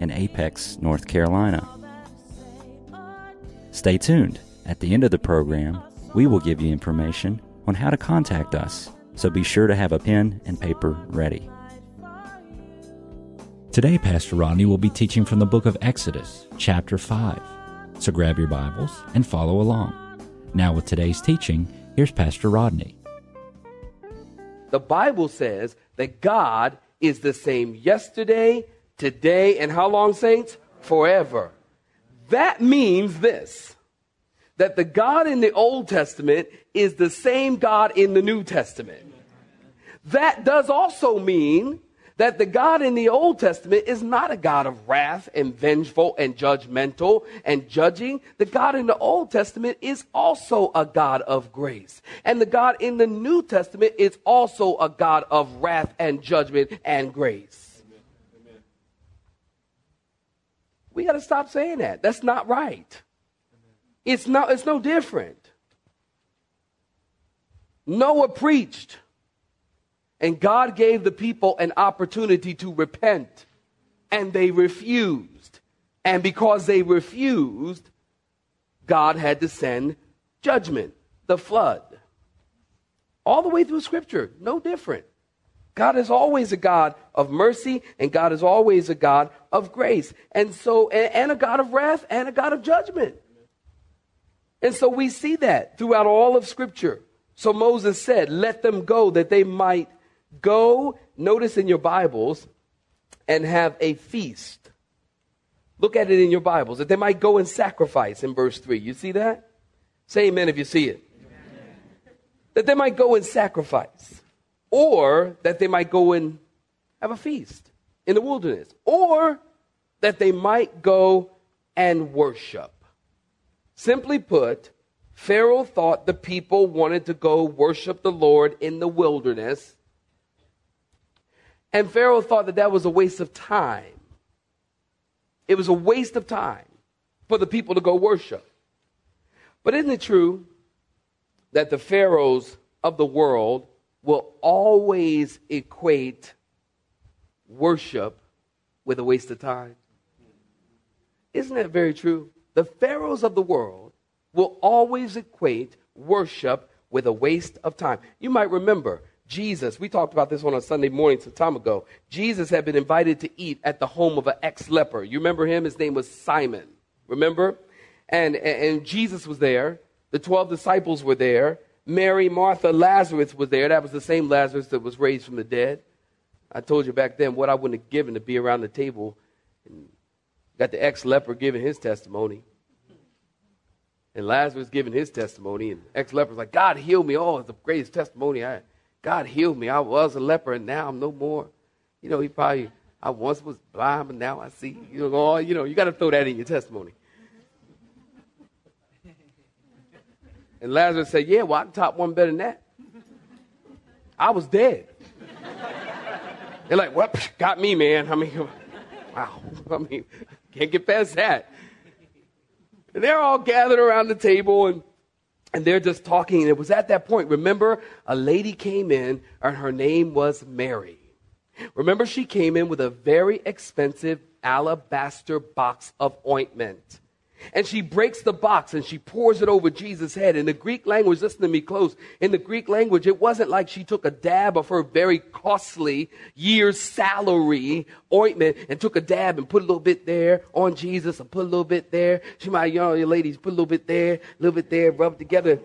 in Apex, North Carolina. Stay tuned. At the end of the program, we will give you information on how to contact us, so be sure to have a pen and paper ready. Today, Pastor Rodney will be teaching from the book of Exodus, chapter 5. So grab your Bibles and follow along. Now, with today's teaching, here's Pastor Rodney. The Bible says that God is the same yesterday, today, and how long, saints? Forever. That means this that the God in the Old Testament is the same God in the New Testament. That does also mean that the God in the Old Testament is not a God of wrath and vengeful and judgmental and judging. The God in the Old Testament is also a God of grace. And the God in the New Testament is also a God of wrath and judgment and grace. We got to stop saying that. That's not right. It's not it's no different. Noah preached and God gave the people an opportunity to repent and they refused. And because they refused, God had to send judgment, the flood. All the way through scripture, no different. God is always a God of mercy, and God is always a God of grace. And so, and, and, a God of wrath and a God of judgment. And so we see that throughout all of Scripture. So Moses said, Let them go that they might go, notice in your Bibles, and have a feast. Look at it in your Bibles, that they might go and sacrifice in verse 3. You see that? Say amen if you see it. Amen. That they might go and sacrifice or that they might go and have a feast in the wilderness, or that they might go and worship. Simply put, Pharaoh thought the people wanted to go worship the Lord in the wilderness, and Pharaoh thought that that was a waste of time. It was a waste of time for the people to go worship. But isn't it true that the pharaohs of the world will always equate worship with a waste of time. Isn't that very true? The pharaohs of the world will always equate worship with a waste of time. You might remember Jesus, we talked about this on a Sunday morning some time ago. Jesus had been invited to eat at the home of an ex leper. You remember him? His name was Simon. Remember? And, and Jesus was there. The 12 disciples were there. Mary, Martha, Lazarus was there. That was the same Lazarus that was raised from the dead. I told you back then what I wouldn't have given to be around the table. And got the ex leper giving his testimony. And Lazarus giving his testimony. And ex leper's like, God healed me. Oh, it's the greatest testimony I God healed me. I was a leper and now I'm no more. You know, he probably, I once was blind, but now I see. You know, all, you know, you got to throw that in your testimony. And Lazarus said, Yeah, well, I can top one better than that. I was dead. They're like, Well, got me, man. I mean, wow. I mean, can't get past that. And they're all gathered around the table and, and they're just talking. And it was at that point, remember, a lady came in and her name was Mary. Remember, she came in with a very expensive alabaster box of ointment. And she breaks the box and she pours it over Jesus' head. In the Greek language, listen to me close. In the Greek language, it wasn't like she took a dab of her very costly year's salary ointment and took a dab and put a little bit there on Jesus and put a little bit there. She might, you know, your ladies, put a little bit there, a little bit there, rub it together.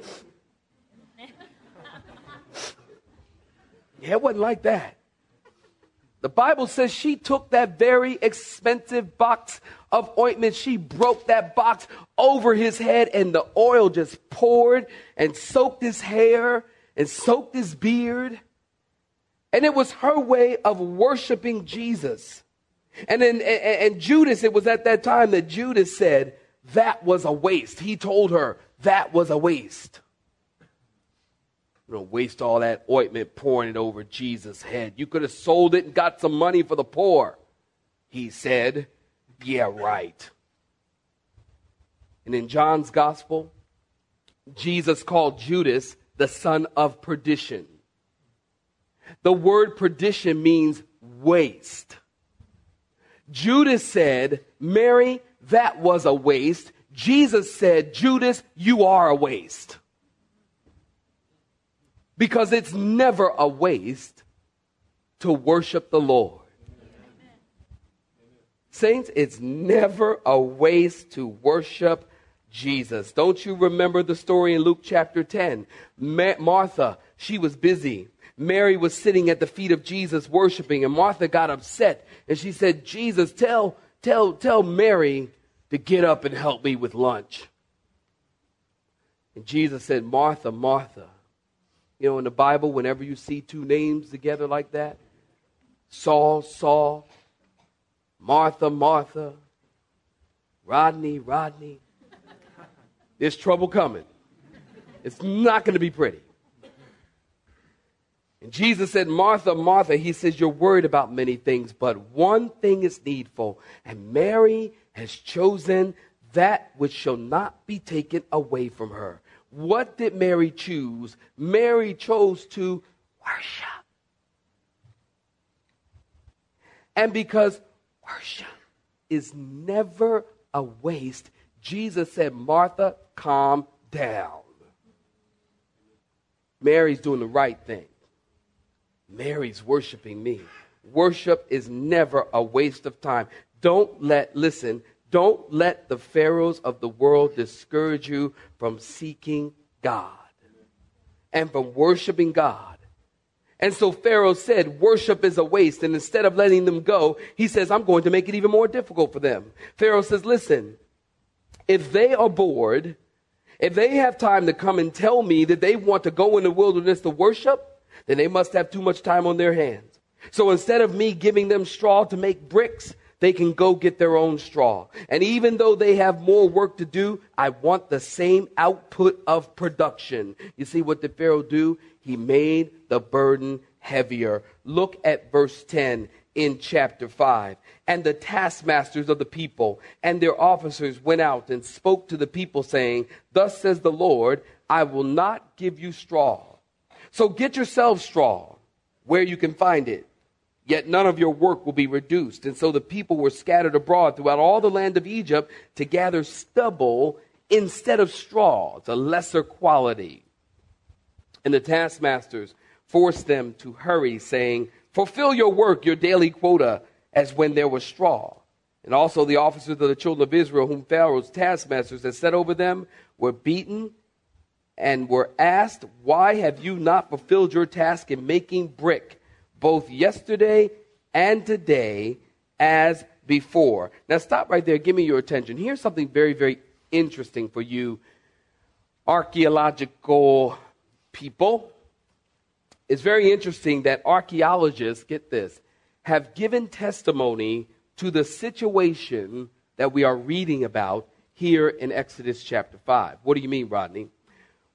yeah, it wasn't like that. The Bible says she took that very expensive box of ointment. She broke that box over his head, and the oil just poured and soaked his hair and soaked his beard. And it was her way of worshiping Jesus. And then, and, and Judas, it was at that time that Judas said, that was a waste. He told her that was a waste. You don't waste all that ointment pouring it over Jesus' head. You could have sold it and got some money for the poor. He said, Yeah, right. And in John's gospel, Jesus called Judas the son of perdition. The word perdition means waste. Judas said, Mary, that was a waste. Jesus said, Judas, you are a waste. Because it's never a waste to worship the Lord. Saints, it's never a waste to worship Jesus. Don't you remember the story in Luke chapter 10? Ma- Martha, she was busy. Mary was sitting at the feet of Jesus worshiping, and Martha got upset and she said, Jesus, tell, tell, tell Mary to get up and help me with lunch. And Jesus said, Martha, Martha. You know, in the Bible, whenever you see two names together like that, Saul, Saul, Martha, Martha, Rodney, Rodney, there's trouble coming. It's not going to be pretty. And Jesus said, Martha, Martha, he says, You're worried about many things, but one thing is needful. And Mary has chosen that which shall not be taken away from her. What did Mary choose? Mary chose to worship. And because worship is never a waste, Jesus said, Martha, calm down. Mary's doing the right thing. Mary's worshiping me. Worship is never a waste of time. Don't let, listen, don't let the pharaohs of the world discourage you from seeking God and from worshiping God. And so Pharaoh said, Worship is a waste. And instead of letting them go, he says, I'm going to make it even more difficult for them. Pharaoh says, Listen, if they are bored, if they have time to come and tell me that they want to go in the wilderness to worship, then they must have too much time on their hands. So instead of me giving them straw to make bricks, they can go get their own straw. And even though they have more work to do, I want the same output of production. You see what did Pharaoh do? He made the burden heavier. Look at verse 10 in chapter 5. And the taskmasters of the people and their officers went out and spoke to the people, saying, Thus says the Lord, I will not give you straw so get yourselves straw where you can find it. Yet none of your work will be reduced. And so the people were scattered abroad throughout all the land of Egypt to gather stubble instead of straw. It's a lesser quality. And the taskmasters forced them to hurry, saying, Fulfill your work, your daily quota, as when there was straw. And also the officers of the children of Israel, whom Pharaoh's taskmasters had set over them, were beaten and were asked, Why have you not fulfilled your task in making brick, both yesterday and today, as before? Now, stop right there. Give me your attention. Here's something very, very interesting for you, archaeological people. It's very interesting that archaeologists, get this, have given testimony to the situation that we are reading about here in Exodus chapter 5. What do you mean, Rodney?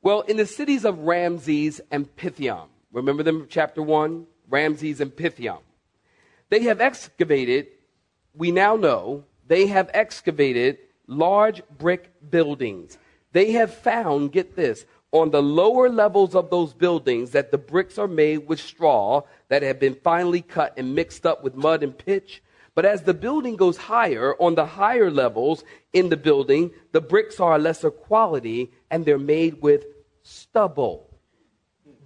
Well, in the cities of Ramses and Pithom, remember them chapter 1? Ramses and Pithom. They have excavated, we now know, they have excavated large brick buildings. They have found, get this, on the lower levels of those buildings that the bricks are made with straw that have been finely cut and mixed up with mud and pitch. But as the building goes higher, on the higher levels in the building, the bricks are a lesser quality and they're made with stubble,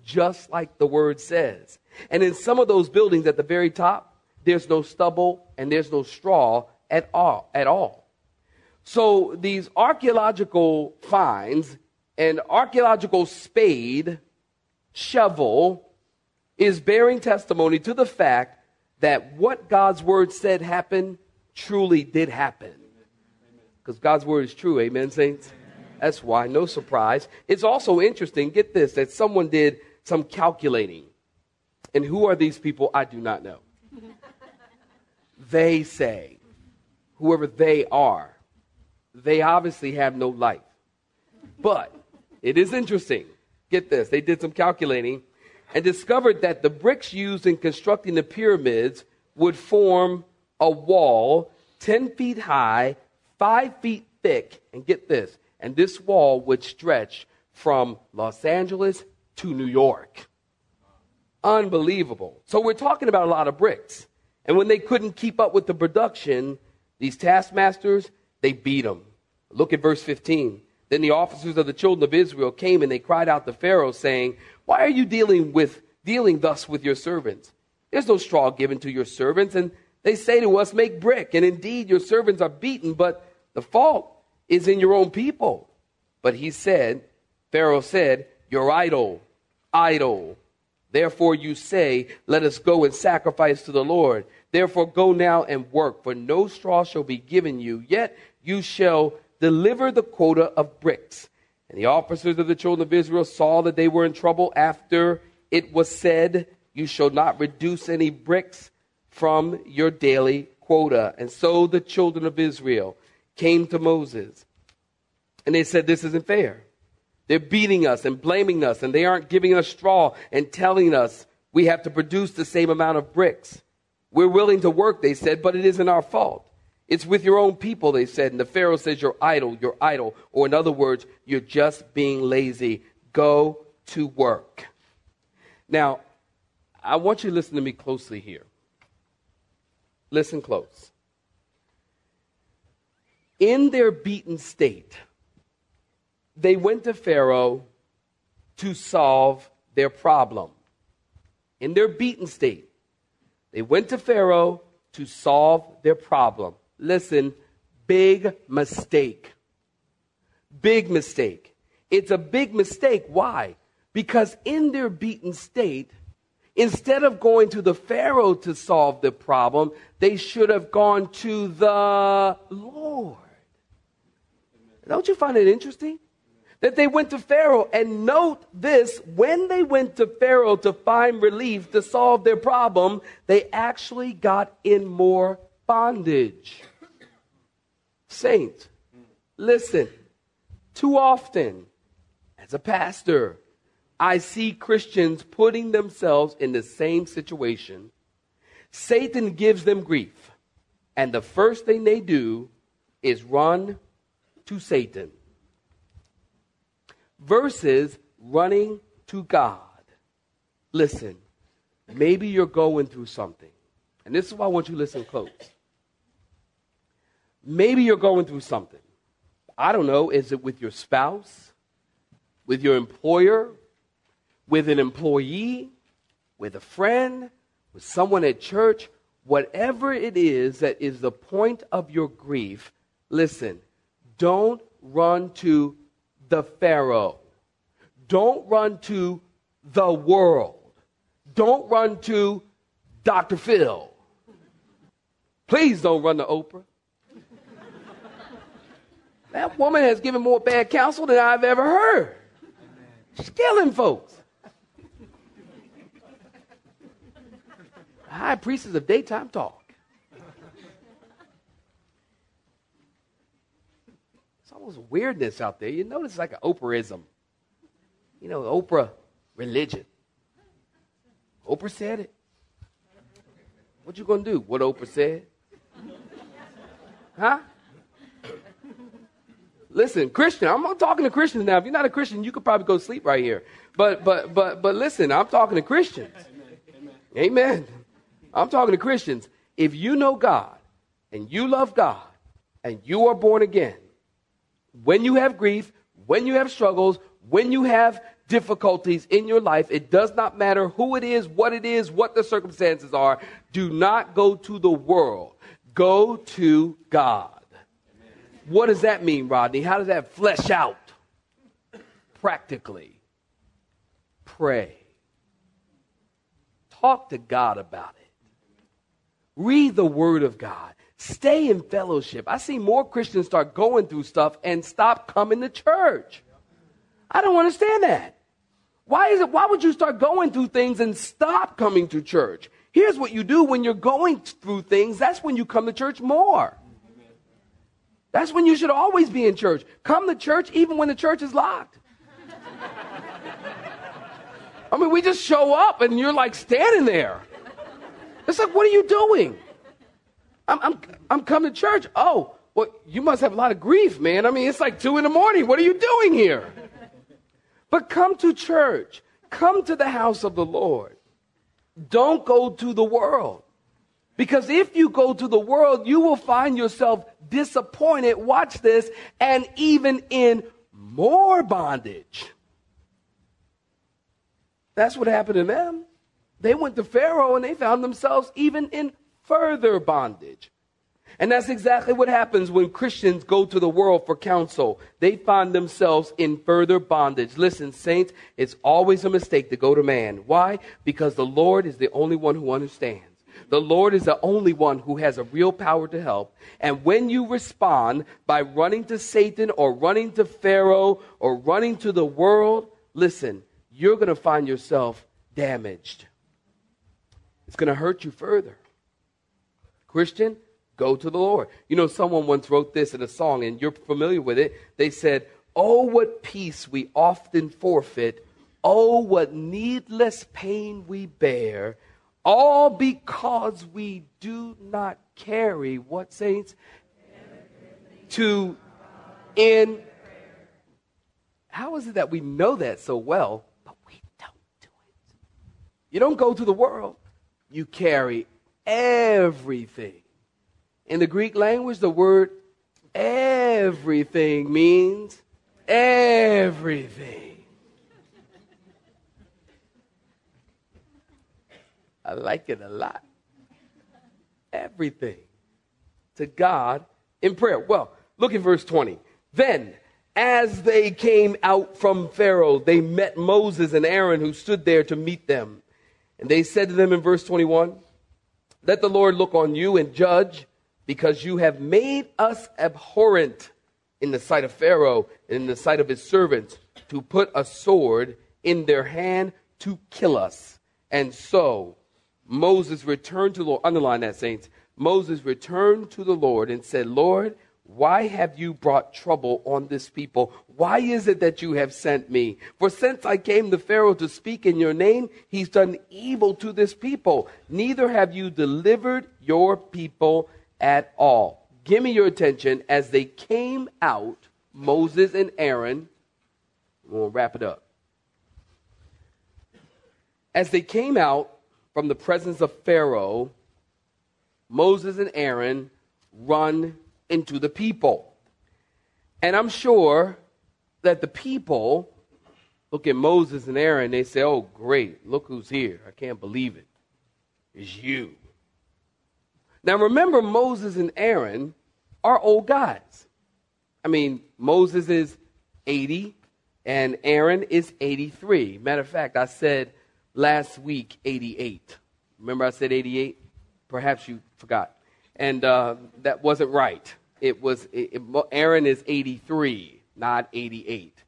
just like the word says. And in some of those buildings at the very top, there's no stubble and there's no straw at all. At all. So these archaeological finds, an archaeological spade, shovel, is bearing testimony to the fact that what God's word said happened truly did happen. Because God's word is true. Amen, saints? That's why, no surprise. It's also interesting, get this, that someone did some calculating. And who are these people? I do not know. they say, whoever they are, they obviously have no life. But it is interesting. Get this. They did some calculating and discovered that the bricks used in constructing the pyramids would form a wall 10 feet high, 5 feet thick, and get this, and this wall would stretch from Los Angeles to New York. Unbelievable. So we're talking about a lot of bricks. And when they couldn't keep up with the production, these taskmasters, they beat them. Look at verse 15. Then the officers of the children of Israel came and they cried out to Pharaoh, saying, Why are you dealing with dealing thus with your servants? There's no straw given to your servants, and they say to us, Make brick. And indeed, your servants are beaten, but the fault is in your own people. But he said, Pharaoh said, You're idle, idle. Therefore you say, Let us go and sacrifice to the Lord. Therefore go now and work, for no straw shall be given you, yet you shall deliver the quota of bricks. And the officers of the children of Israel saw that they were in trouble after it was said, You shall not reduce any bricks from your daily quota. And so the children of Israel came to Moses and they said, This isn't fair. They're beating us and blaming us, and they aren't giving us straw and telling us we have to produce the same amount of bricks. We're willing to work, they said, but it isn't our fault. It's with your own people, they said. And the Pharaoh says, You're idle, you're idle. Or in other words, you're just being lazy. Go to work. Now, I want you to listen to me closely here. Listen close. In their beaten state, they went to Pharaoh to solve their problem. In their beaten state, they went to Pharaoh to solve their problem. Listen, big mistake. Big mistake. It's a big mistake. Why? Because in their beaten state, instead of going to the Pharaoh to solve the problem, they should have gone to the Lord. Don't you find it interesting? that they went to Pharaoh. And note this when they went to Pharaoh to find relief to solve their problem, they actually got in more bondage. Saints, listen, too often, as a pastor, I see Christians putting themselves in the same situation. Satan gives them grief, and the first thing they do is run to Satan versus running to God. Listen, maybe you're going through something. And this is why I want you to listen close. Maybe you're going through something. I don't know. Is it with your spouse? With your employer? With an employee? With a friend? With someone at church? Whatever it is that is the point of your grief, listen, don't run to the Pharaoh. Don't run to the world. Don't run to Dr. Phil. Please don't run to Oprah. That woman has given more bad counsel than I've ever heard. She's killing folks. High priestess of daytime talk. It's almost weirdness out there. You notice like an Oprahism. You know, Oprah religion. Oprah said it. What you gonna do? What Oprah said? Huh? Listen, Christian, I'm talking to Christians now. If you're not a Christian, you could probably go sleep right here. But but but but listen, I'm talking to Christians. Amen. Amen. I'm talking to Christians. If you know God and you love God and you are born again, when you have grief, when you have struggles, when you have difficulties in your life, it does not matter who it is, what it is, what the circumstances are. Do not go to the world. Go to God. What does that mean, Rodney? How does that flesh out? Practically, pray. Talk to God about it. Read the Word of God. Stay in fellowship. I see more Christians start going through stuff and stop coming to church. I don't understand that. Why is it why would you start going through things and stop coming to church? Here's what you do when you're going through things. That's when you come to church more. That's when you should always be in church. Come to church even when the church is locked. I mean, we just show up and you're like standing there. It's like, what are you doing? I'm, I'm, I'm coming to church. Oh, well, you must have a lot of grief, man. I mean, it's like two in the morning. What are you doing here? But come to church. Come to the house of the Lord. Don't go to the world. Because if you go to the world, you will find yourself disappointed. Watch this. And even in more bondage. That's what happened to them. They went to Pharaoh and they found themselves even in further bondage. And that's exactly what happens when Christians go to the world for counsel. They find themselves in further bondage. Listen, saints, it's always a mistake to go to man. Why? Because the Lord is the only one who understands. The Lord is the only one who has a real power to help. And when you respond by running to Satan or running to Pharaoh or running to the world, listen, you're going to find yourself damaged. It's going to hurt you further. Christian, go to the Lord. You know, someone once wrote this in a song, and you're familiar with it. They said, Oh, what peace we often forfeit. Oh, what needless pain we bear. All because we do not carry what saints to in. How is it that we know that so well, but we don't do it? You don't go to the world, you carry everything. In the Greek language, the word everything means everything. I like it a lot. Everything to God in prayer. Well, look at verse 20. Then, as they came out from Pharaoh, they met Moses and Aaron who stood there to meet them. And they said to them in verse 21 Let the Lord look on you and judge, because you have made us abhorrent in the sight of Pharaoh and in the sight of his servants to put a sword in their hand to kill us. And so Moses returned to the Lord. Underline that, saints. Moses returned to the Lord and said, Lord, why have you brought trouble on this people? Why is it that you have sent me? For since I came to Pharaoh to speak in your name, he's done evil to this people. Neither have you delivered your people at all. Give me your attention as they came out, Moses and Aaron. We'll wrap it up. As they came out from the presence of Pharaoh, Moses and Aaron run into the people. And I'm sure that the people look at Moses and Aaron, they say, Oh, great, look who's here. I can't believe it. It's you. Now remember, Moses and Aaron are old guys. I mean, Moses is 80 and Aaron is 83. Matter of fact, I said last week 88. Remember I said 88? Perhaps you forgot. And uh, that wasn't right. It was it, it, Aaron is 83, not 88.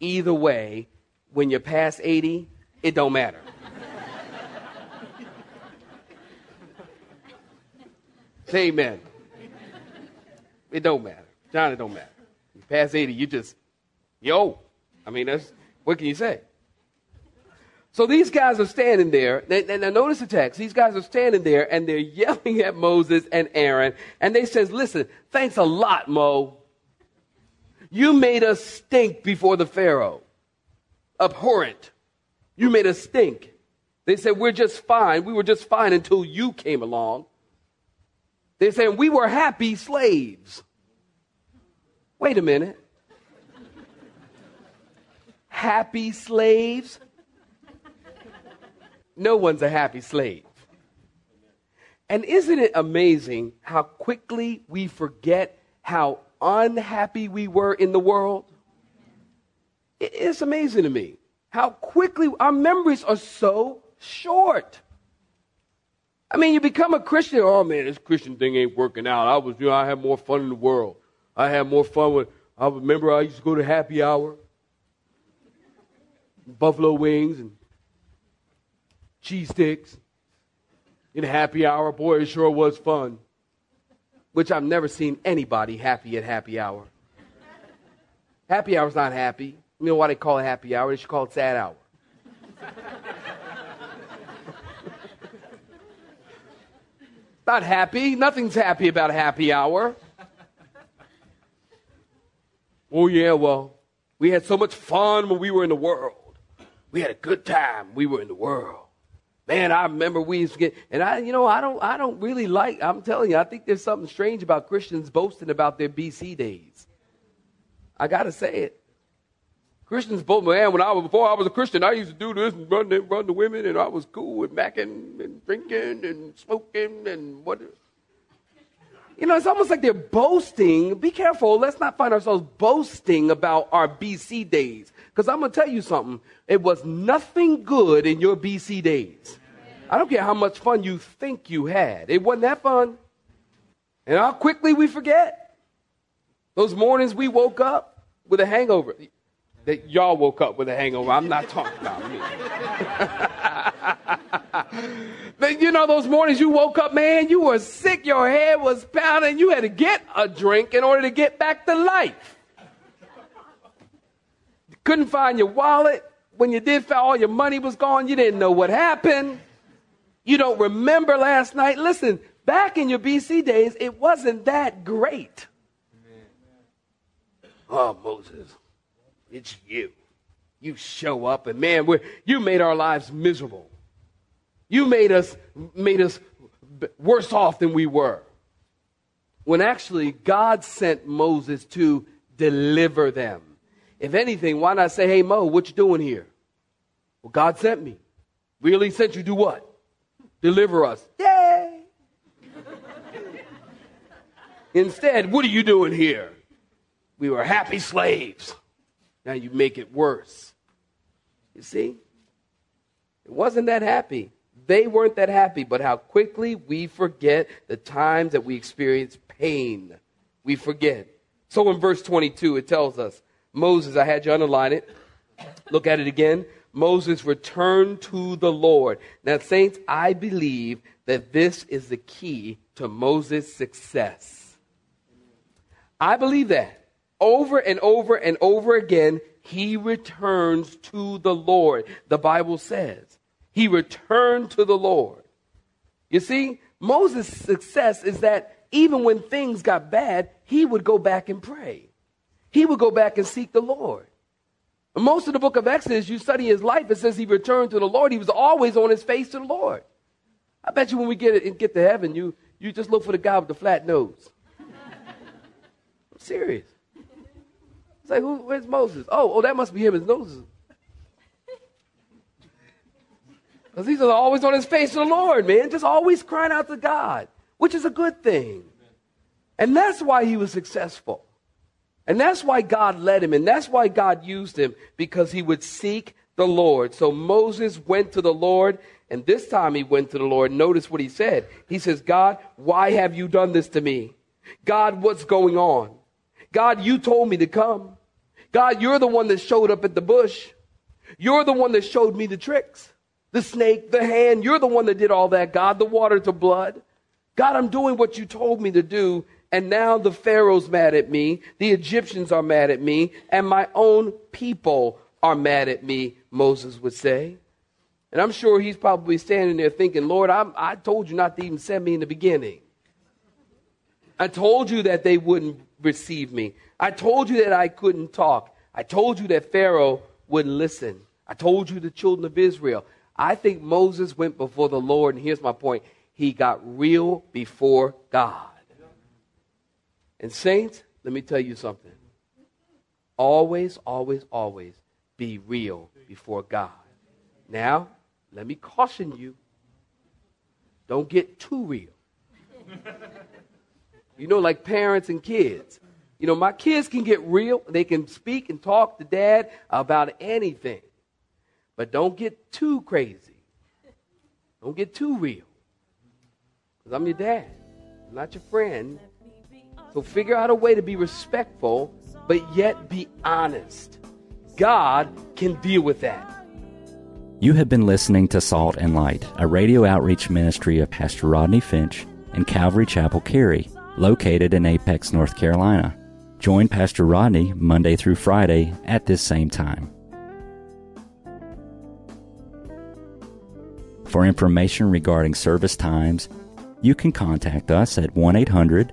Either way, when you're past 80, it don't matter. Say amen. It don't matter. John, it don't matter. You past 80, you just, yo. I mean, that's, what can you say? So these guys are standing there. Now notice the text. These guys are standing there and they're yelling at Moses and Aaron. And they says, listen, thanks a lot, Mo. You made us stink before the Pharaoh. Abhorrent. You made us stink. They said, we're just fine. We were just fine until you came along. They said, we were happy slaves. Wait a minute. happy slaves? No one's a happy slave. And isn't it amazing how quickly we forget how unhappy we were in the world? It's amazing to me how quickly our memories are so short. I mean, you become a Christian. Oh man, this Christian thing ain't working out. I was, you know, I had more fun in the world. I had more fun with. I remember I used to go to happy hour, buffalo wings, and cheese sticks. In happy hour, boy, it sure was fun. Which I've never seen anybody happy at happy hour. Happy hour's not happy. You know why they call it happy hour? They should call it sad hour. not happy. Nothing's happy about happy hour. Oh, yeah, well, we had so much fun when we were in the world. We had a good time. We were in the world. Man, I remember we used to get, and I, you know, I don't, I don't really like. I'm telling you, I think there's something strange about Christians boasting about their BC days. I gotta say it. Christians boast, man, when I was before I was a Christian, I used to do this and run, run the women, and I was cool and macking and drinking and smoking and what. You know, it's almost like they're boasting. Be careful. Let's not find ourselves boasting about our BC days. Because I'm going to tell you something. It was nothing good in your BC days. I don't care how much fun you think you had. It wasn't that fun. And how quickly we forget. Those mornings we woke up with a hangover. That y'all woke up with a hangover. I'm not talking about me. but you know, those mornings you woke up, man, you were sick, your head was pounding, you had to get a drink in order to get back to life. Couldn't find your wallet. When you did find all your money was gone, you didn't know what happened. You don't remember last night. Listen, back in your BC days, it wasn't that great. Oh, Moses, it's you. You show up and man, we you made our lives miserable. You made us made us worse off than we were. When actually God sent Moses to deliver them. If anything, why not say, "Hey Mo, what you doing here?" Well, God sent me. Really sent you to do what? Deliver us. Yay! Instead, what are you doing here? We were happy slaves. Now you make it worse. You see? It wasn't that happy. They weren't that happy, but how quickly we forget the times that we experience pain. We forget. So in verse 22, it tells us Moses, I had you underline it. Look at it again. Moses returned to the Lord. Now, saints, I believe that this is the key to Moses' success. I believe that. Over and over and over again, he returns to the Lord. The Bible says he returned to the Lord. You see, Moses' success is that even when things got bad, he would go back and pray. He would go back and seek the Lord. Most of the book of Exodus, you study his life, it says he returned to the Lord. He was always on his face to the Lord. I bet you when we get it, get to heaven, you, you just look for the guy with the flat nose. I'm serious. It's like, who, where's Moses? Oh, oh, that must be him. His nose. Because he's always on his face to the Lord, man. Just always crying out to God, which is a good thing. And that's why he was successful. And that's why God led him, and that's why God used him, because he would seek the Lord. So Moses went to the Lord, and this time he went to the Lord. Notice what he said. He says, God, why have you done this to me? God, what's going on? God, you told me to come. God, you're the one that showed up at the bush. You're the one that showed me the tricks. The snake, the hand, you're the one that did all that, God, the water to blood. God, I'm doing what you told me to do, and now the Pharaoh's mad at me, the Egyptians are mad at me, and my own people are mad at me, Moses would say. And I'm sure he's probably standing there thinking, Lord, I'm, i told you not to even send me in the beginning. I told you that they wouldn't receive me. I told you that I couldn't talk. I told you that Pharaoh wouldn't listen. I told you the children of Israel. I think Moses went before the Lord, and here's my point he got real before God. And, saints, let me tell you something. Always, always, always be real before God. Now, let me caution you don't get too real. You know, like parents and kids. You know, my kids can get real. They can speak and talk to dad about anything. But don't get too crazy. Don't get too real. Because I'm your dad, I'm not your friend. So figure out a way to be respectful, but yet be honest. God can deal with that. You have been listening to Salt and Light, a radio outreach ministry of Pastor Rodney Finch and Calvary Chapel Cary, located in Apex, North Carolina. Join Pastor Rodney Monday through Friday at this same time. For information regarding service times, you can contact us at 1 800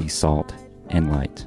be salt and light.